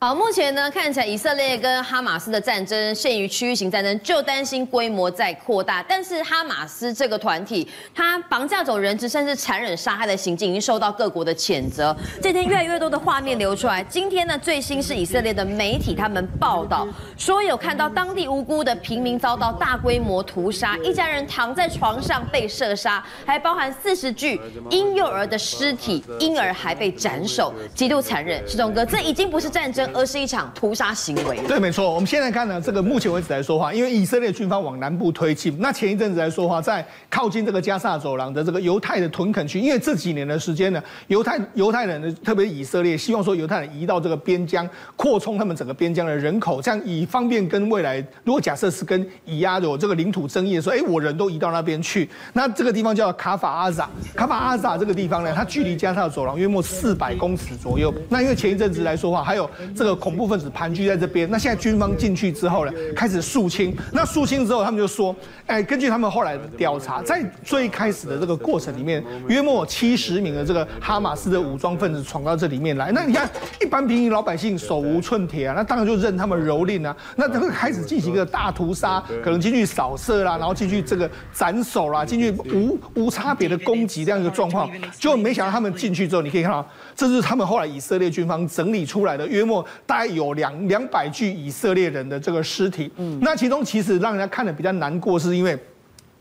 好，目前呢，看起来以色列跟哈马斯的战争限于区域型战争，就担心规模在扩大。但是哈马斯这个团体，他绑架走人质，甚至残忍杀害的行径，已经受到各国的谴责。这天越来越多的画面流出来。今天呢，最新是以色列的媒体他们报道说，有看到当地无辜的平民遭到大规模屠杀，一家人躺在床上被射杀，还包含四十具婴幼儿的尸体，婴儿还被斩首，极度残忍。石东哥，这已经不是战争。而是一场屠杀行为。对，没错。我们现在看呢，这个目前为止来说话，因为以色列军方往南部推进，那前一阵子来说话，在靠近这个加萨走廊的这个犹太的屯垦区，因为这几年的时间呢，犹太犹太人呢，特别以色列希望说犹太人移到这个边疆，扩充他们整个边疆的人口，这样以方便跟未来，如果假设是跟以亚有这个领土争议的时候，哎，我人都移到那边去，那这个地方叫卡法阿扎，卡法阿扎这个地方呢，它距离加萨走廊约莫四百公尺左右。那因为前一阵子来说话，还有这个恐怖分子盘踞在这边。那现在军方进去之后呢，开始肃清。那肃清之后，他们就说，哎，根据他们后来的调查，在最开始的这个过程里面，约莫七十名的这个哈马斯的武装分子闯到这里面来。那你看，一般平民老百姓手无寸铁啊，那当然就任他们蹂躏啊。那他们开始进行一个大屠杀，可能进去扫射啦，然后进去这个斩首啦，进去无无差别的攻击这样一个状况。就没想到他们进去之后，你可以看到，这是他们后来以色列军方整理出来的约莫大概有两两百具以色列人的这个尸体。嗯，那其中其实让人家看的比较难过，是因为。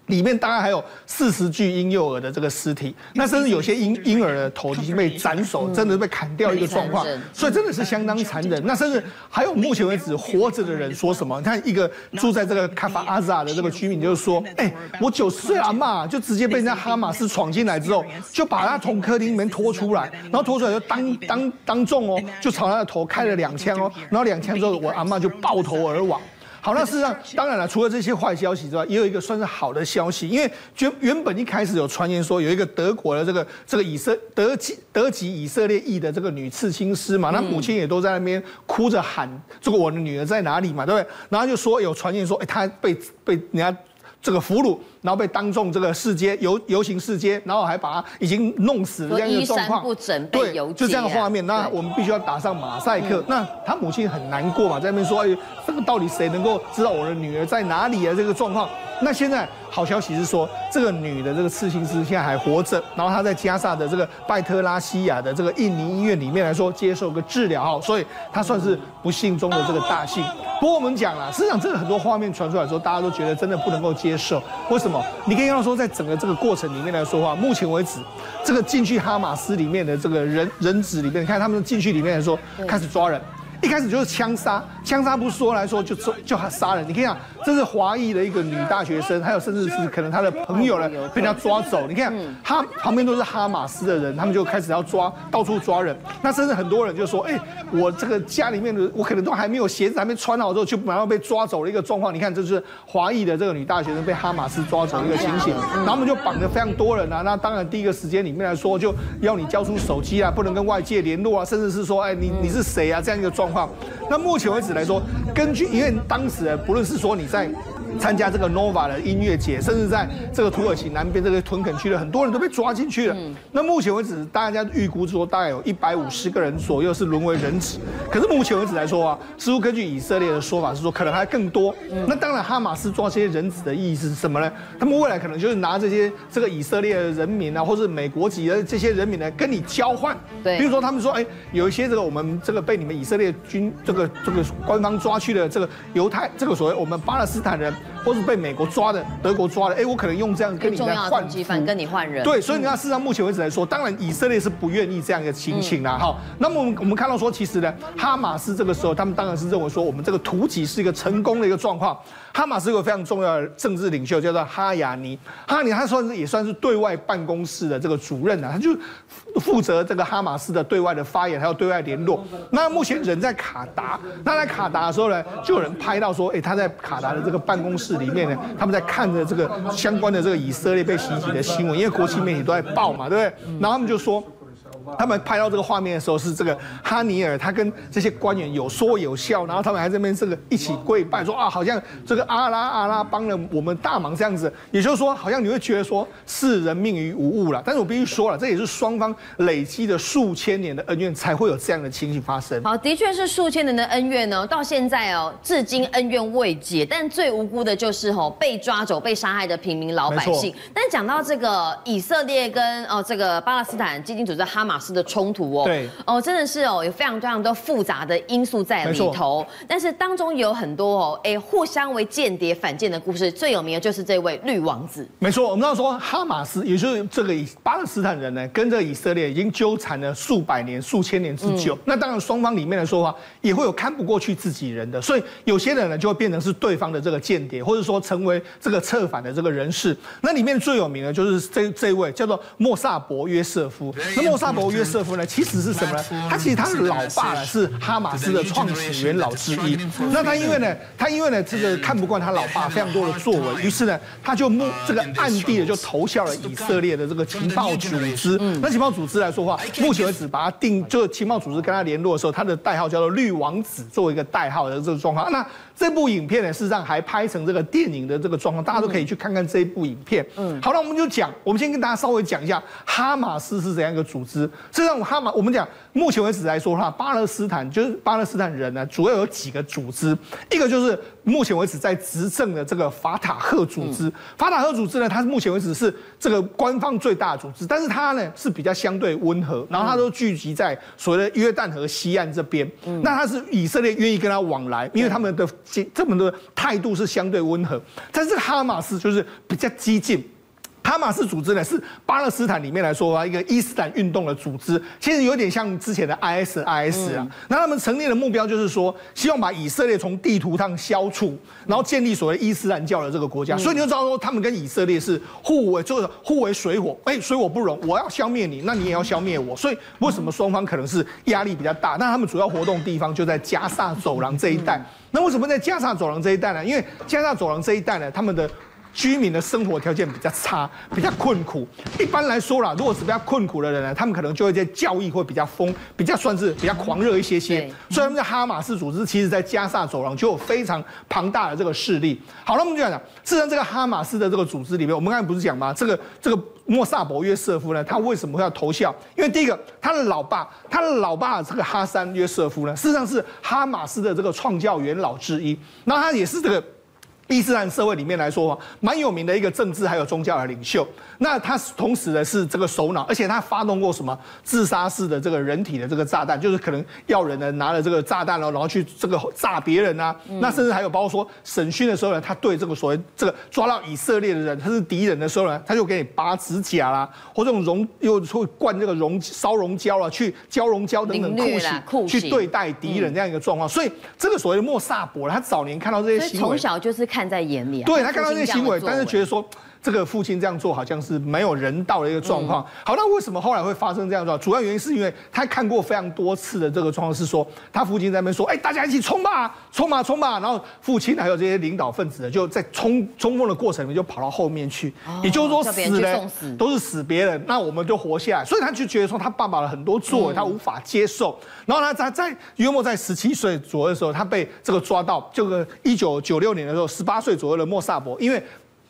里面大概还有四十具婴幼儿的这个尸体，那甚至有些婴婴儿的头已经被斩首，真的被砍掉一个状况，所以真的是相当残忍。那甚至还有目前为止活着的人说什么？你看一个住在这个卡法阿扎的这个居民就是说：“哎，我九十岁阿嬷就直接被人家哈马斯闯进来之后，就把他从客厅里面拖出来，然后拖出来就当当当众哦，就朝他的头开了两枪哦，然后两枪之后我阿嬷就爆头而亡。”好，那事实上，当然了，除了这些坏消息之外，也有一个算是好的消息，因为原原本一开始有传言说有一个德国的这个这个以色德籍德籍以色列裔的这个女刺青师嘛，那母亲也都在那边哭着喊，这个我的女儿在哪里嘛，对不对？然后就说有传言说，哎，她被被人家这个俘虏。然后被当众这个示街游游行示街，然后还把他已经弄死了这样一个状况，对，就这样的画面。那我们必须要打上马赛克。那他母亲很难过嘛，在那边说：“哎，这个到底谁能够知道我的女儿在哪里啊？”这个状况。那现在好消息是说，这个女的这个刺青师现在还活着，然后她在加萨的这个拜特拉西亚的这个印尼医院里面来说接受个治疗，所以她算是不幸中的这个大幸。不过我们讲了，实际上这个很多画面传出来的时候，大家都觉得真的不能够接受，为什么？你可以看到说，在整个这个过程里面来说话，目前为止，这个进去哈马斯里面的这个人人质里面，你看他们进去里面来说，开始抓人。一开始就是枪杀，枪杀不是说来说就就就杀人。你看啊，这是华裔的一个女大学生，还有甚至是可能她的朋友呢被人家抓走。你看，他旁边都是哈马斯的人，他们就开始要抓，到处抓人。那甚至很多人就说，哎，我这个家里面的我可能都还没有鞋子还没穿好之后，就马上被抓走了一个状况。你看，这是华裔的这个女大学生被哈马斯抓走的一个情形。然后我们就绑着非常多人啊。那当然第一个时间里面来说，就要你交出手机啊，不能跟外界联络啊，甚至是说，哎，你你是谁啊？这样一个状况。那目前为止来说，根据因为当时不论是说你在。参加这个 Nova 的音乐节，甚至在这个土耳其南边这个屯垦区的很多人都被抓进去了。那目前为止，大家预估说大概有一百五十个人左右是沦为人质。可是目前为止来说啊，似乎根据以色列的说法是说，可能还更多。那当然，哈马斯抓这些人质的意思是什么呢？他们未来可能就是拿这些这个以色列的人民啊，或是美国籍的这些人民呢，跟你交换。对。比如说，他们说，哎，有一些这个我们这个被你们以色列军这个这个官方抓去的这个犹太这个所谓我们巴勒斯坦人。或是被美国抓的、德国抓的，哎，我可能用这样跟你来换，跟你换人。对，所以你看，事实上目前为止来说，当然以色列是不愿意这样一个情形啦。好，那么我们我们看到说，其实呢，哈马斯这个时候，他们当然是认为说，我们这个突击是一个成功的一个状况。哈马斯有个非常重要的政治领袖，叫做哈亚尼。哈亚尼他算是也算是对外办公室的这个主任啊，他就负责这个哈马斯的对外的发言，还有对外联络。那目前人在卡达，那在卡达的时候呢，就有人拍到说，哎，他在卡达的这个办公室里面呢，他们在看着这个相关的这个以色列被袭击的新闻，因为国际媒体都在报嘛，对不对？然后他们就说。他们拍到这个画面的时候，是这个哈尼尔他跟这些官员有说有笑，然后他们还在那边这个一起跪拜，说啊，好像这个阿拉阿拉帮了我们大忙这样子。也就是说，好像你会觉得说视人命于无物了。但是我必须说了，这也是双方累积的数千年的恩怨才会有这样的情形发生。好，的确是数千年的恩怨呢，到现在哦，至今恩怨未解。但最无辜的就是吼被抓走、被杀害的平民老百姓。但讲到这个以色列跟哦这个巴勒斯坦基金组织哈马斯的冲突哦，对哦，真的是哦有非常非常多复杂的因素在里头。但是当中有很多哦哎互相为间谍反间的故事，最有名的就是这位绿王子。没错，我们知道说哈马斯，也就是这个巴勒斯坦人呢，跟这个以色列已经纠缠了数百年、数千年之久。嗯、那当然双方里面来说话，也会有看不过去自己人的，所以有些人呢就会变成是对方的这个间谍，或者说成为这个策反的这个人士。那里面最有名的就是这这位叫做莫萨伯约瑟夫。那莫萨伯约瑟夫呢，其实是什么呢？他其实他的老爸呢是哈马斯的创始元老之一。那他因为呢，他因为呢这个看不惯他老爸非常多的作为，于是呢他就目这个暗地的就投效了以色列的这个情报组织。那情报组织来说话，目前为止把他定就情报组织跟他联络的时候，他的代号叫做绿王子，作为一个代号的这个状况。那这部影片呢，事实上还拍成这个电影的这个状况，大家都可以去看看这一部影片。嗯，好了，我们就讲，我们先跟大家稍微讲一下哈马斯是怎样一个组织。实际上，哈马我们讲，目前为止来说的话，巴勒斯坦就是巴勒斯坦人呢，主要有几个组织，一个就是目前为止在执政的这个法塔赫组织。法塔赫组织呢，它是目前为止是这个官方最大的组织，但是它呢是比较相对温和，然后它都聚集在所谓的约旦河西岸这边。那它是以色列愿意跟它往来，因为他们的。这么多态度是相对温和，但是哈马斯就是比较激进。哈马斯组织呢是巴勒斯坦里面来说啊，一个伊斯兰运动的组织，其实有点像之前的 IS IS 啊。那他们成立的目标就是说，希望把以色列从地图上消除，然后建立所谓伊斯兰教的这个国家。所以你就知道说，他们跟以色列是互为就是互为水火，哎，水火不容。我要消灭你，那你也要消灭我。所以为什么双方可能是压力比较大？那他们主要活动地方就在加萨走廊这一带。那为什么在加萨走廊这一带呢？因为加萨走廊这一带呢，他们的居民的生活条件比较差，比较困苦。一般来说啦，如果是比较困苦的人呢，他们可能就会在教义会比较疯，比较算是比较狂热一些些。所以他们在哈马斯组织，其实在加萨走廊就有非常庞大的这个势力。好了，我们就讲讲，事实上这个哈马斯的这个组织里面，我们刚才不是讲吗？这个这个莫萨伯约瑟夫呢，他为什么会要投效？因为第一个，他的老爸，他的老爸这个哈山约瑟夫呢，事实上是哈马斯的这个创教元老之一，那他也是这个。伊斯兰社会里面来说，蛮有名的一个政治还有宗教的领袖。那他同时呢是这个首脑，而且他发动过什么自杀式的这个人体的这个炸弹，就是可能要人呢拿了这个炸弹然后去这个炸别人啊。那甚至还有包括说审讯的时候呢，他对这个所谓这个抓到以色列的人他是敌人的时候呢，他就给你拔指甲啦，或这种熔又会灌这个熔烧熔胶啊，去焦熔胶等等酷刑去对待敌人这样一个状况。所以这个所谓的莫萨博，他早年看到这些行为，从小就是看。看在眼里啊，对他看到这些行为，但是觉得说。这个父亲这样做好像是没有人道的一个状况。好，那为什么后来会发生这样状况？主要原因是因为他看过非常多次的这个状况，是说他父亲在那边说：“哎，大家一起冲吧，冲吧，冲吧！”然后父亲还有这些领导分子呢，就在冲冲锋的过程里面就跑到后面去。也就是说，死的都是死别人，那我们就活下来。所以他就觉得说，他爸爸的很多作为他无法接受。然后呢，他在约莫在十七岁左右的时候，他被这个抓到。这个一九九六年的时候，十八岁左右的莫萨博，因为。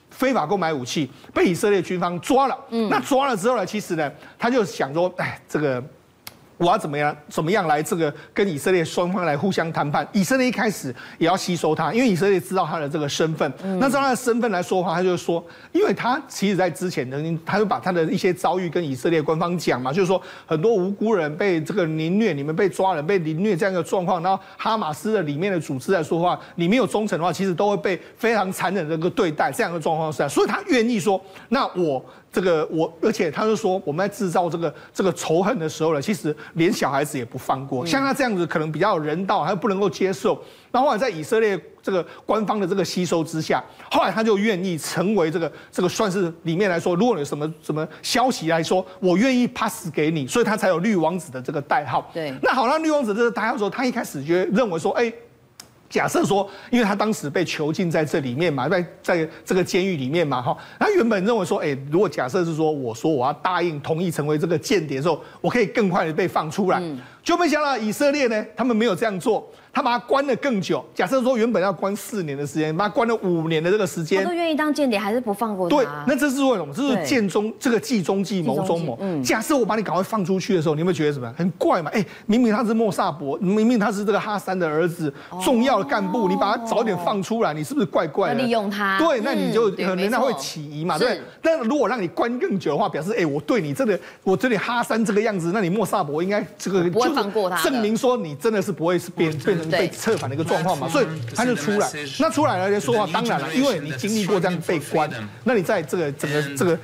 非法购买武器，被以色列军方抓了。嗯，那抓了之后呢，其实呢，他就想说，哎，这个。我要怎么样？怎么样来这个跟以色列双方来互相谈判？以色列一开始也要吸收他，因为以色列知道他的这个身份。嗯、那照他的身份来说话，他就说，因为他其实在之前曾经，他就把他的一些遭遇跟以色列官方讲嘛，就是说很多无辜人被这个凌虐，你们被抓人被凌虐这样一个状况。然后哈马斯的里面的组织来说话，你没有忠诚的话，其实都会被非常残忍的一个对待这样的状况下，所以他愿意说，那我。这个我，而且他就说，我们在制造这个这个仇恨的时候呢，其实连小孩子也不放过。像他这样子，可能比较人道，还不能够接受。那后来在以色列这个官方的这个吸收之下，后来他就愿意成为这个这个算是里面来说，如果有什么什么消息来说，我愿意 pass 给你，所以他才有绿王子的这个代号。对。那好，那绿王子这个代号的时候，他一开始就认为说，哎。假设说，因为他当时被囚禁在这里面嘛，在在这个监狱里面嘛，哈，他原本认为说，哎，如果假设是说，我说我要答应同意成为这个间谍的时候，我可以更快的被放出来，就没想到以色列呢，他们没有这样做。他把他关了更久。假设说原本要关四年的时间，把他关了五年的这个时间，他都愿意当间谍，还是不放过他？对，那这是为什么？这是间中这个计中计谋中谋。嗯，假设我把你赶快放出去的时候，你有没有觉得什么？很怪嘛？哎，明明他是莫萨博，明明他是这个哈山的儿子，重要的干部，你把他早点放出来，你是不是怪怪的？利用他？对，那你就可能人家会起疑嘛？对。但如果让你关更久的话，表示哎，我对你这个，我对你哈山这个样子，那你莫萨博应该这个不会放过他，证明说你真的是不会是变变成被策反的一个。状况嘛，所以他就出来。那出来了，说话当然了，因为你经历过这样被关，那你在这个整个这个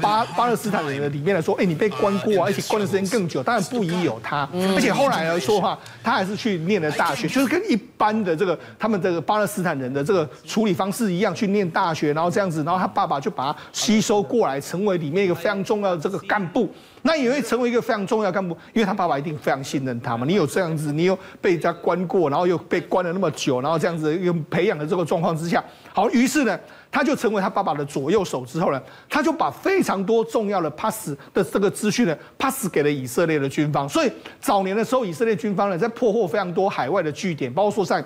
巴巴勒斯坦人的里面来说，哎，你被关过啊，而且关的时间更久，当然不宜有他。而且后来来说话，他还是去念了大学，就是跟一般的这个他们这个巴勒斯坦人的这个处理方式一样，去念大学，然后这样子，然后他爸爸就把他吸收过来，成为里面一个非常重要的这个干部。那也会成为一个非常重要的干部，因为他爸爸一定非常信任他嘛。你有这样子，你又被人家关过，然后又被关了那么久，然后这样子又培养的这个状况之下，好，于是呢，他就成为他爸爸的左右手之后呢，他就把非常多重要的 pass 的这个资讯呢 pass 给了以色列的军方。所以早年的时候，以色列军方呢在破获非常多海外的据点，包括说在。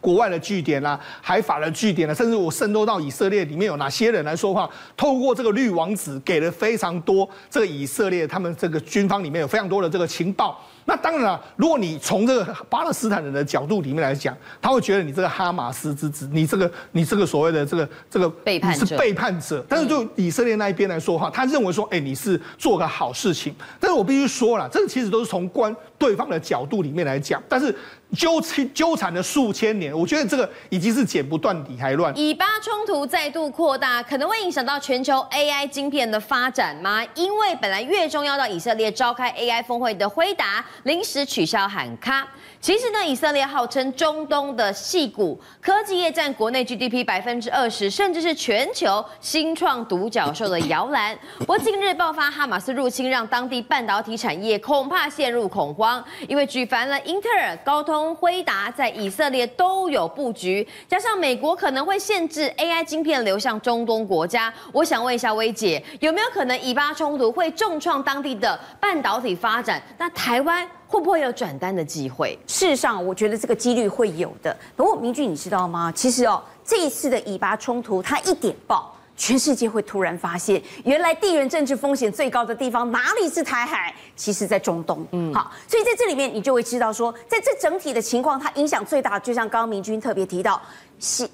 国外的据点啦，海法的据点啦，甚至我渗透到以色列里面有哪些人来说话，透过这个绿王子给了非常多这个以色列他们这个军方里面有非常多的这个情报。那当然了，如果你从这个巴勒斯坦人的角度里面来讲，他会觉得你这个哈马斯之子，你这个你这个所谓的这个这个背叛者是背叛者。但是就以色列那一边来说哈，他认为说，哎，你是做个好事情。但是我必须说了，这个其实都是从观对方的角度里面来讲，但是。纠缠纠缠了数千年，我觉得这个已经是剪不断理还乱。以巴冲突再度扩大，可能会影响到全球 AI 晶片的发展吗？因为本来月中要到以色列召开 AI 峰会的辉达，临时取消喊卡。其实呢，以色列号称中东的矽谷科技业占国内 GDP 百分之二十，甚至是全球新创独角兽的摇篮。不过近日爆发哈马斯入侵，让当地半导体产业恐怕陷入恐慌，因为举凡了英特尔、高通、辉达在以色列都有布局，加上美国可能会限制 AI 晶片流向中东国家。我想问一下薇姐，有没有可能以巴冲突会重创当地的半导体发展？那台湾？会不会有转单的机会？事实上，我觉得这个几率会有的。不过，明君，你知道吗？其实哦，这一次的以巴冲突，它一点爆，全世界会突然发现，原来地缘政治风险最高的地方哪里是台海？其实，在中东。嗯，好，所以在这里面，你就会知道说，在这整体的情况，它影响最大，就像刚刚明君特别提到，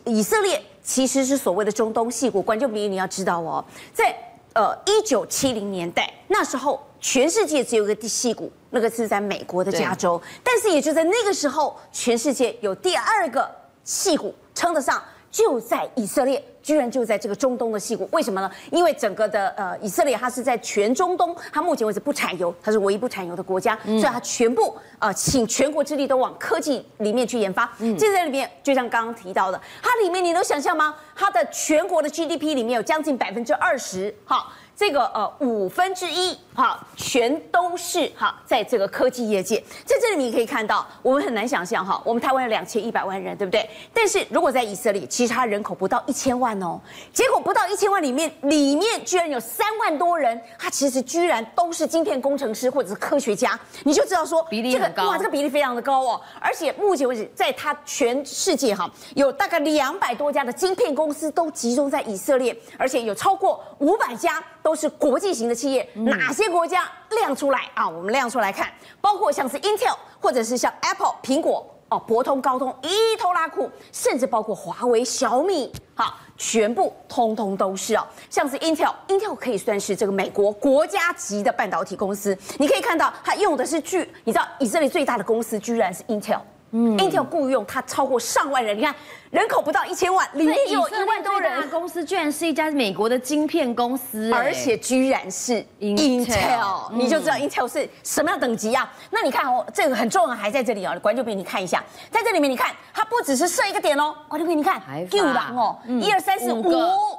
以以色列其实是所谓的中东矽谷。观众朋友，你要知道哦，在呃一九七零年代那时候。全世界只有一个矽谷，那个是在美国的加州。但是也就在那个时候，全世界有第二个戏谷称得上，就在以色列，居然就在这个中东的西谷。为什么呢？因为整个的呃以色列，它是在全中东，它目前为止不产油，它是唯一不产油的国家，所以它全部呃请全国之力都往科技里面去研发。嗯，就在里面，就像刚刚提到的，它里面你能想象吗？它的全国的 GDP 里面有将近百分之二十，好。这个呃五分之一哈，全都是哈，在这个科技业界，在这里你可以看到，我们很难想象哈，我们台湾有两千一百万人，对不对？但是如果在以色列，其实它人口不到一千万哦，结果不到一千万里面，里面居然有三万多人，他其实居然都是晶片工程师或者是科学家，你就知道说比例很高，哇，这个比例非常的高哦，而且目前为止，在它全世界哈，有大概两百多家的晶片公司都集中在以色列，而且有超过五百家。都是国际型的企业，哪些国家亮出来啊？我们亮出来看，包括像是 Intel，或者是像 Apple、苹果哦，博通、高通一头拉库，甚至包括华为、小米，好，全部通通都是哦。像是 Intel，Intel 可以算是这个美国国家级的半导体公司。你可以看到，它用的是巨，你知道以色列最大的公司居然是 Intel，嗯，Intel 雇佣它超过上万人，你看。人口不到一千万，里面有一万多人。公司居然是一家美国的晶片公司，而且居然是 Intel，你就知道 Intel 是什么样等级啊？那你看哦，这个很重要，还在这里哦。观众朋友，你看一下，在这里面你看，它不只是设一个点哦，观众朋友你看，六档哦，一二三四五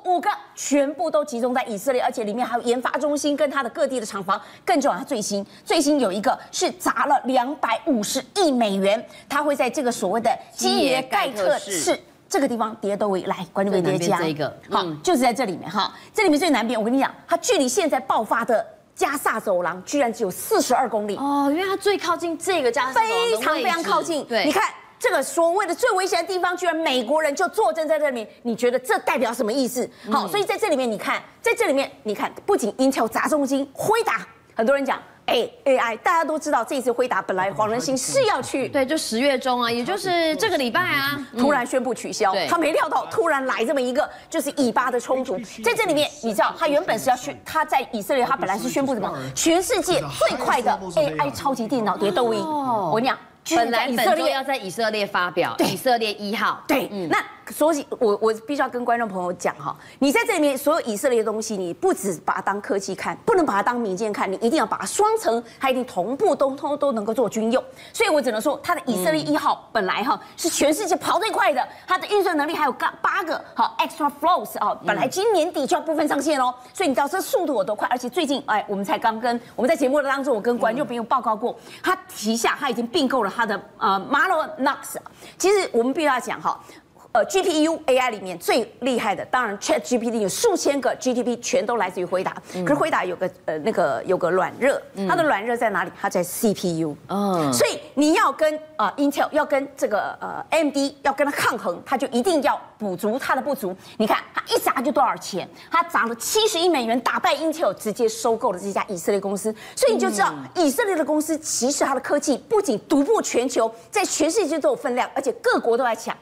五个，全部都集中在以色列，而且里面还有研发中心跟它的各地的厂房。更重要，它最新最新有一个是砸了两百五十亿美元，它会在这个所谓的基耶盖特市这个地方跌都位。来，观众朋友加一个，好，就是在这里面哈，这里面最南边，我跟你讲，它距离现在爆发的加萨走廊居然只有四十二公里哦，因为它最靠近这个加萨走廊非常非常靠近。对，你看。这个所谓的最危险的地方，居然美国人就坐镇在这里面，你觉得这代表什么意思？好，所以在这里面，你看，在这里面，你看，不仅 Intel 砸重金，辉达，很多人讲，哎，AI，大家都知道，这次辉达本来黄仁勋是要去，对，就十月中啊，也就是这个礼拜啊，突然宣布取消，他没料到突然来这么一个，就是以巴的冲突，在这里面，你知道，他原本是要去，他在以色列，他本来是宣布什么？全世界最快的 AI 超级电脑叠抖音，我跟你讲。本来以色列要在以色列发表，以色列一号。对，那所以，我我必须要跟观众朋友讲哈，你在这里面所有以色列的东西，你不只把它当科技看，不能把它当民间看，你一定要把它双层，它一定同步都通都能够做军用。所以我只能说，它的以色列一号本来哈是全世界跑最快的，它的运算能力还有八八个好 extra flows 啊，本来今年底就要部分上线哦。所以你知道这速度有多快？而且最近哎，我们才刚跟我们在节目的当中，我跟观众朋友报告过，它旗下它已经并购了它的呃。Mellanox，其实我们必须要讲哈，呃，GPU AI 里面最厉害的，当然 ChatGPT 有数千个 GPU 全都来自于辉达，可是辉达有个呃那个有个软热，它的软热在哪里？它在 CPU，嗯，所以你要跟呃 Intel 要跟这个呃 AMD 要跟它抗衡，它就一定要补足它的不足。你看它一砸就多少钱？它砸了七十亿美元打败 Intel，直接收购了这家以色列公司。所以你就知道以色列的公司其实它的科技不仅独步全球，在全世界都有分量，而且各国都在抢。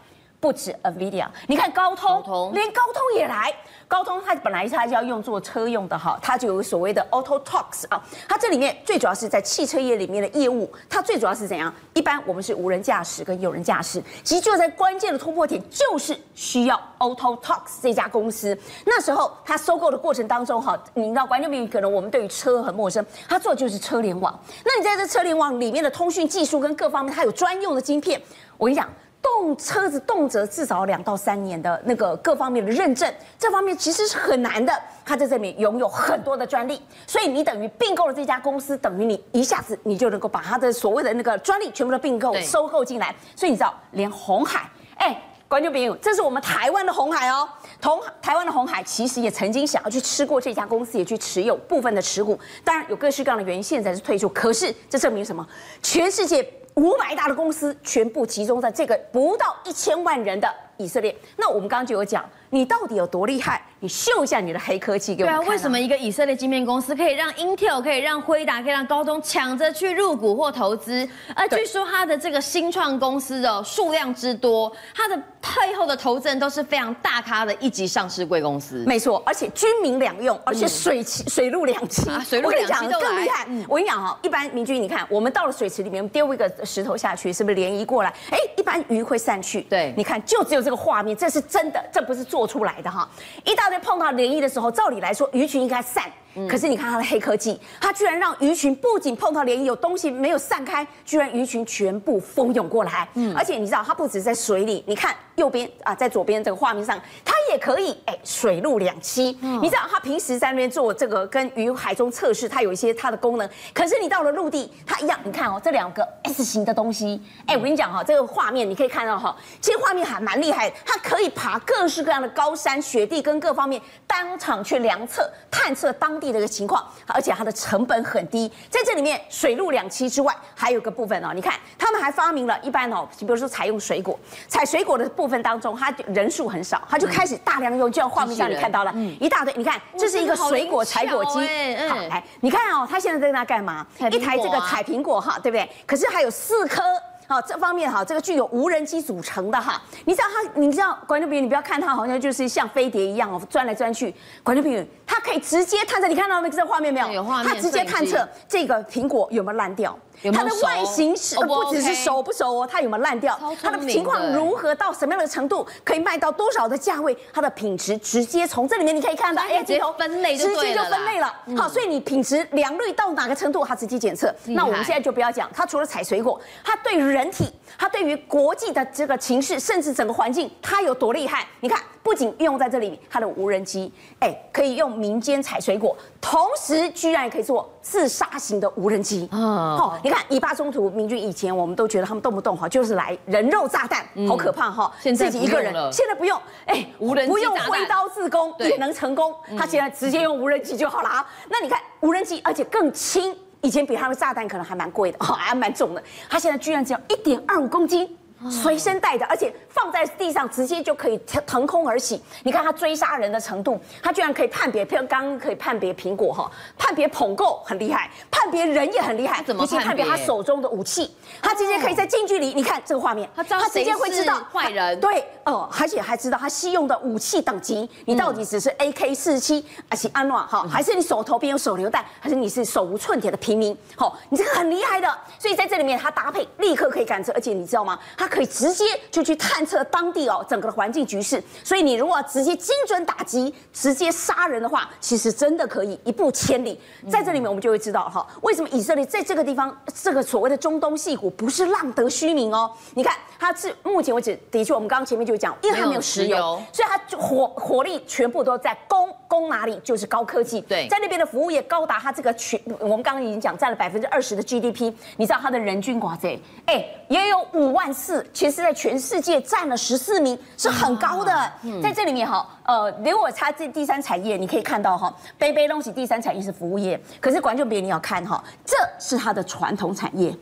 不止 NVIDIA，你看高通，高通连高通也来。高通它本来它就要用做车用的哈，它就有所谓的 Autotalks 啊。它这里面最主要是在汽车业里面的业务，它最主要是怎样？一般我们是无人驾驶跟有人驾驶，其实就在关键的突破点，就是需要 Autotalks 这家公司。那时候它收购的过程当中哈，你知道观众朋友可能我们对于车很陌生，它做的就是车联网。那你在这车联网里面的通讯技术跟各方面，它有专用的晶片。我跟你讲。动车子动辄至少两到三年的那个各方面的认证，这方面其实是很难的。他在这里面拥有很多的专利，所以你等于并购了这家公司，等于你一下子你就能够把他的所谓的那个专利全部都并购收购进来。所以你知道，连红海，哎，观众朋友，这是我们台湾的红海哦。同台湾的红海其实也曾经想要去吃过这家公司，也去持有部分的持股，当然有各式各样的原因，现在是退出。可是这证明什么？全世界。五百大的公司全部集中在这个不到一千万人的以色列。那我们刚刚就有讲，你到底有多厉害？你秀一下你的黑科技给我们看。对啊，为什么一个以色列晶片公司可以让 Intel、可以让辉达、可以让高通抢着去入股或投资？而据说它的这个新创公司的数量之多，它的背后的投资人都是非常大咖的一级上市贵公司。没错，而且军民两用，而且水池、水陆两栖。啊，水陆两栖都更厉害。我跟你讲哈，一般明君，你看我们到了水池里面丢一个石头下去，是不是涟漪过来？哎，一般鱼会散去。对，你看就只有这个画面，这是真的，这不是做出来的哈。一大。堆碰到涟漪的时候，照理来说，鱼群应该散。可是你看它的黑科技，它居然让鱼群不仅碰到涟漪有东西没有散开，居然鱼群全部蜂涌过来。嗯，而且你知道它不止在水里，你看右边啊，在左边这个画面上，它也可以哎水陆两栖。嗯，你知道它平时在那边做这个跟鱼海中测试，它有一些它的功能。可是你到了陆地，它一样，你看哦，这两个 S 型的东西，哎，我跟你讲哈，这个画面你可以看到哈，其实画面还蛮厉害的，它可以爬各式各样的高山雪地跟各方面，当场去量测探测当。地的一个情况，而且它的成本很低，在这里面水陆两栖之外，还有个部分哦，你看他们还发明了一般哦，比如说采用水果，采水果的部分当中，它人数很少，它就开始大量用，就像画面上你看到了，嗯、一大堆，你看这是一个水果采果机，欸、好来，你看哦，它现在在那干嘛？啊、一台这个采苹果哈，对不对？可是还有四颗。好，这方面哈，这个具有无人机组成的哈，你知道它，你知道观众朋友，你不要看它好像就是像飞碟一样哦，钻来钻去。观众朋友，它可以直接探测，你看到那个这画面没有？有画面。它直接探测这个苹果有没有烂掉。它的外形是不只是熟不熟哦，它有没有烂掉？它的情况如何到什么样的程度，可以卖到多少的价位？它的品质直接从这里面你可以看到，哎，直接分类，直接就分类了。好，所以你品质良率到哪个程度，它直接检测。那我们现在就不要讲，它除了采水果，它对人体，它对于国际的这个情势，甚至整个环境，它有多厉害？你看。不仅用在这里，它的无人机，哎，可以用民间采水果，同时居然也可以做自杀型的无人机。哦，你看以巴冲突，明军以前我们都觉得他们动不动哈就是来人肉炸弹，好可怕哈。现在自己一个人，现在不用，哎，无人机不用挥刀自宫也能成功。他现在直接用无人机就好了啊。那你看无人机，而且更轻。以前比他们炸弹可能还蛮贵的，还蛮重的。他现在居然只要一点二五公斤。随身带着，而且放在地上直接就可以腾空而起。你看他追杀人的程度，他居然可以判别，譬如刚刚可以判别苹果哈，判别捧购很厉害，判别人也很厉害。怎么判别？他手中的武器，他直接可以在近距离，你看这个画面，他直接会知道坏人。对，哦，而且还知道他吸用的武器等级，你到底只是 AK 四七，还是安诺哈，还是你手头边有手榴弹，还是你是手无寸铁的平民？好，你这个很厉害的。所以在这里面，他搭配立刻可以感知，而且你知道吗？它可以直接就去探测当地哦整个的环境局势，所以你如果直接精准打击、直接杀人的话，其实真的可以一步千里。在这里面我们就会知道哈，为什么以色列在这个地方这个所谓的中东戏骨不是浪得虚名哦？你看它是目前为止的确，我们刚刚前面就讲，因为它没有石油，所以它就火火力全部都在攻攻哪里就是高科技。对，在那边的服务业高达它这个全，我们刚刚已经讲占了百分之二十的 GDP，你知道它的人均寡贼哎也有五万四，其实。在全世界占了十四名，是很高的。在这里面哈，呃，如果它这第三产业，你可以看到哈，杯杯东西第三产业是服务业，可是观众别你要看哈，这是它的传统产业。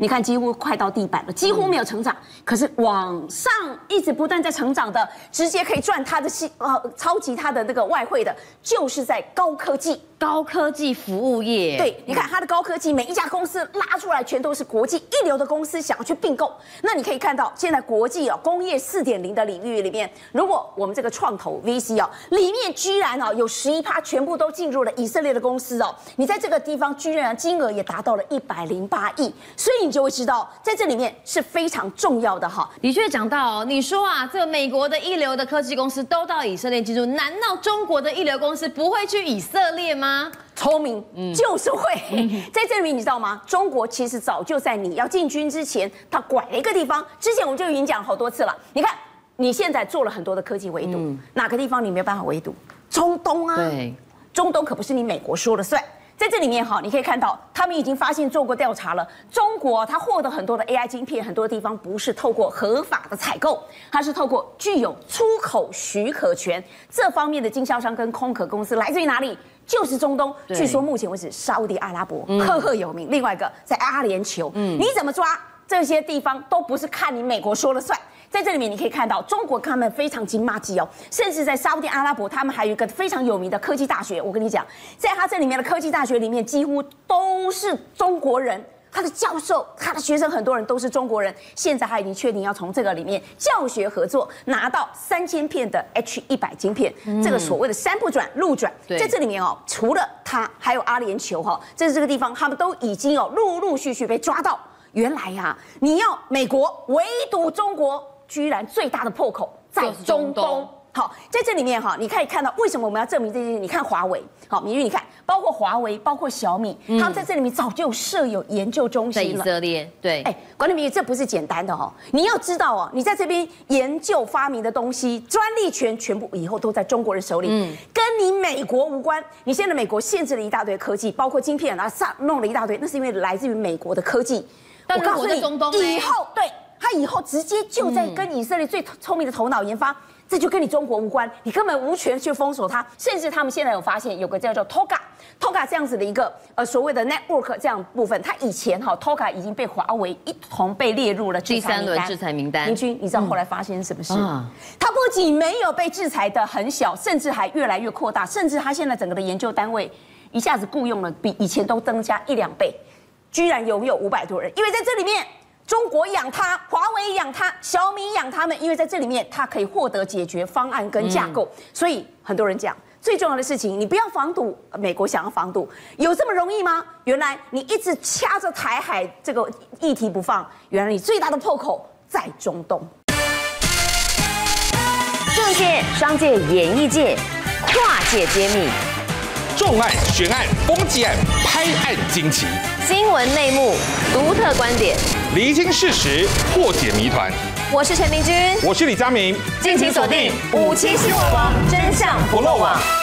你看，几乎快到地板了，几乎没有成长，可是往上一直不断在成长的，直接可以赚它的息呃超级它的那个外汇的，就是在高科技。高科技服务业，对，你看它的高科技，每一家公司拉出来全都是国际一流的公司，想要去并购。那你可以看到，现在国际哦，工业四点零的领域里面，如果我们这个创投 VC 哦，里面居然哦有十一趴全部都进入了以色列的公司哦，你在这个地方居然金额也达到了一百零八亿，所以你就会知道，在这里面是非常重要的哈。的确讲到，你说啊，这美国的一流的科技公司都到以色列进驻，难道中国的一流公司不会去以色列吗？聪明就是会，在这里面你知道吗？中国其实早就在你要进军之前，他拐了一个地方。之前我们就已经讲好多次了。你看，你现在做了很多的科技围堵，哪个地方你没有办法围堵？中东啊，对，中东可不是你美国说了算。在这里面哈，你可以看到，他们已经发现做过调查了。中国它获得很多的 AI 晶片，很多地方不是透过合法的采购，它是透过具有出口许可权这方面的经销商跟空壳公司，来自于哪里？就是中东。据说目前为止，沙乌地阿拉伯赫赫有名。另外一个在阿联酋，你怎么抓这些地方都不是看你美国说了算。在这里面你可以看到，中国他们非常金麻吉哦，甚至在沙乌地阿拉伯，他们还有一个非常有名的科技大学。我跟你讲，在他这里面的科技大学里面，几乎都是中国人，他的教授、他的学生很多人都是中国人。现在他已经确定要从这个里面教学合作拿到三千片的 H 一百晶片，这个所谓的山不转路转。在这里面哦，除了他，还有阿联酋哈，这是这个地方，他们都已经哦陆陆续续被抓到。原来呀，你要美国围堵中国。居然最大的破口在中东。好，在这里面哈，你可以看到为什么我们要证明这件事。你看华为，好，明玉，你看，包括华为，包括小米，他们在这里面早就设有研究中心了。在以色列，对，哎，管理明玉，这不是简单的哈。你要知道哦，你在这边研究发明的东西，专利权全部以后都在中国人手里，嗯，跟你美国无关。你现在美国限制了一大堆科技，包括晶片，然后上弄了一大堆，那是因为来自于美国的科技。但我告诉你，中东以后对。他以后直接就在跟以色列最聪明的头脑研发，这就跟你中国无关，你根本无权去封锁它。甚至他们现在有发现有个叫做 TOGA，TOGA 这样子的一个呃所谓的 network 这样部分，它以前哈 TOGA 已经被华为一同被列入了第三轮制裁名单。明君，你知道后来发生什么事？它不仅没有被制裁的很小，甚至还越来越扩大，甚至它现在整个的研究单位一下子雇佣了比以前都增加一两倍，居然拥有五百多人，因为在这里面。中国养他，华为养他，小米养他们，因为在这里面，它可以获得解决方案跟架构。嗯、所以很多人讲，最重要的事情，你不要防堵。美国想要防堵，有这么容易吗？原来你一直掐着台海这个议题不放，原来你最大的破口在中东。政界、商界、演艺界，跨界揭秘，重案、悬案、攻击案、拍案惊奇，新闻内幕，独特观点。厘清事实，破解谜团。我是陈明君，我是李佳明，敬请锁定五七新闻网，真相不漏网。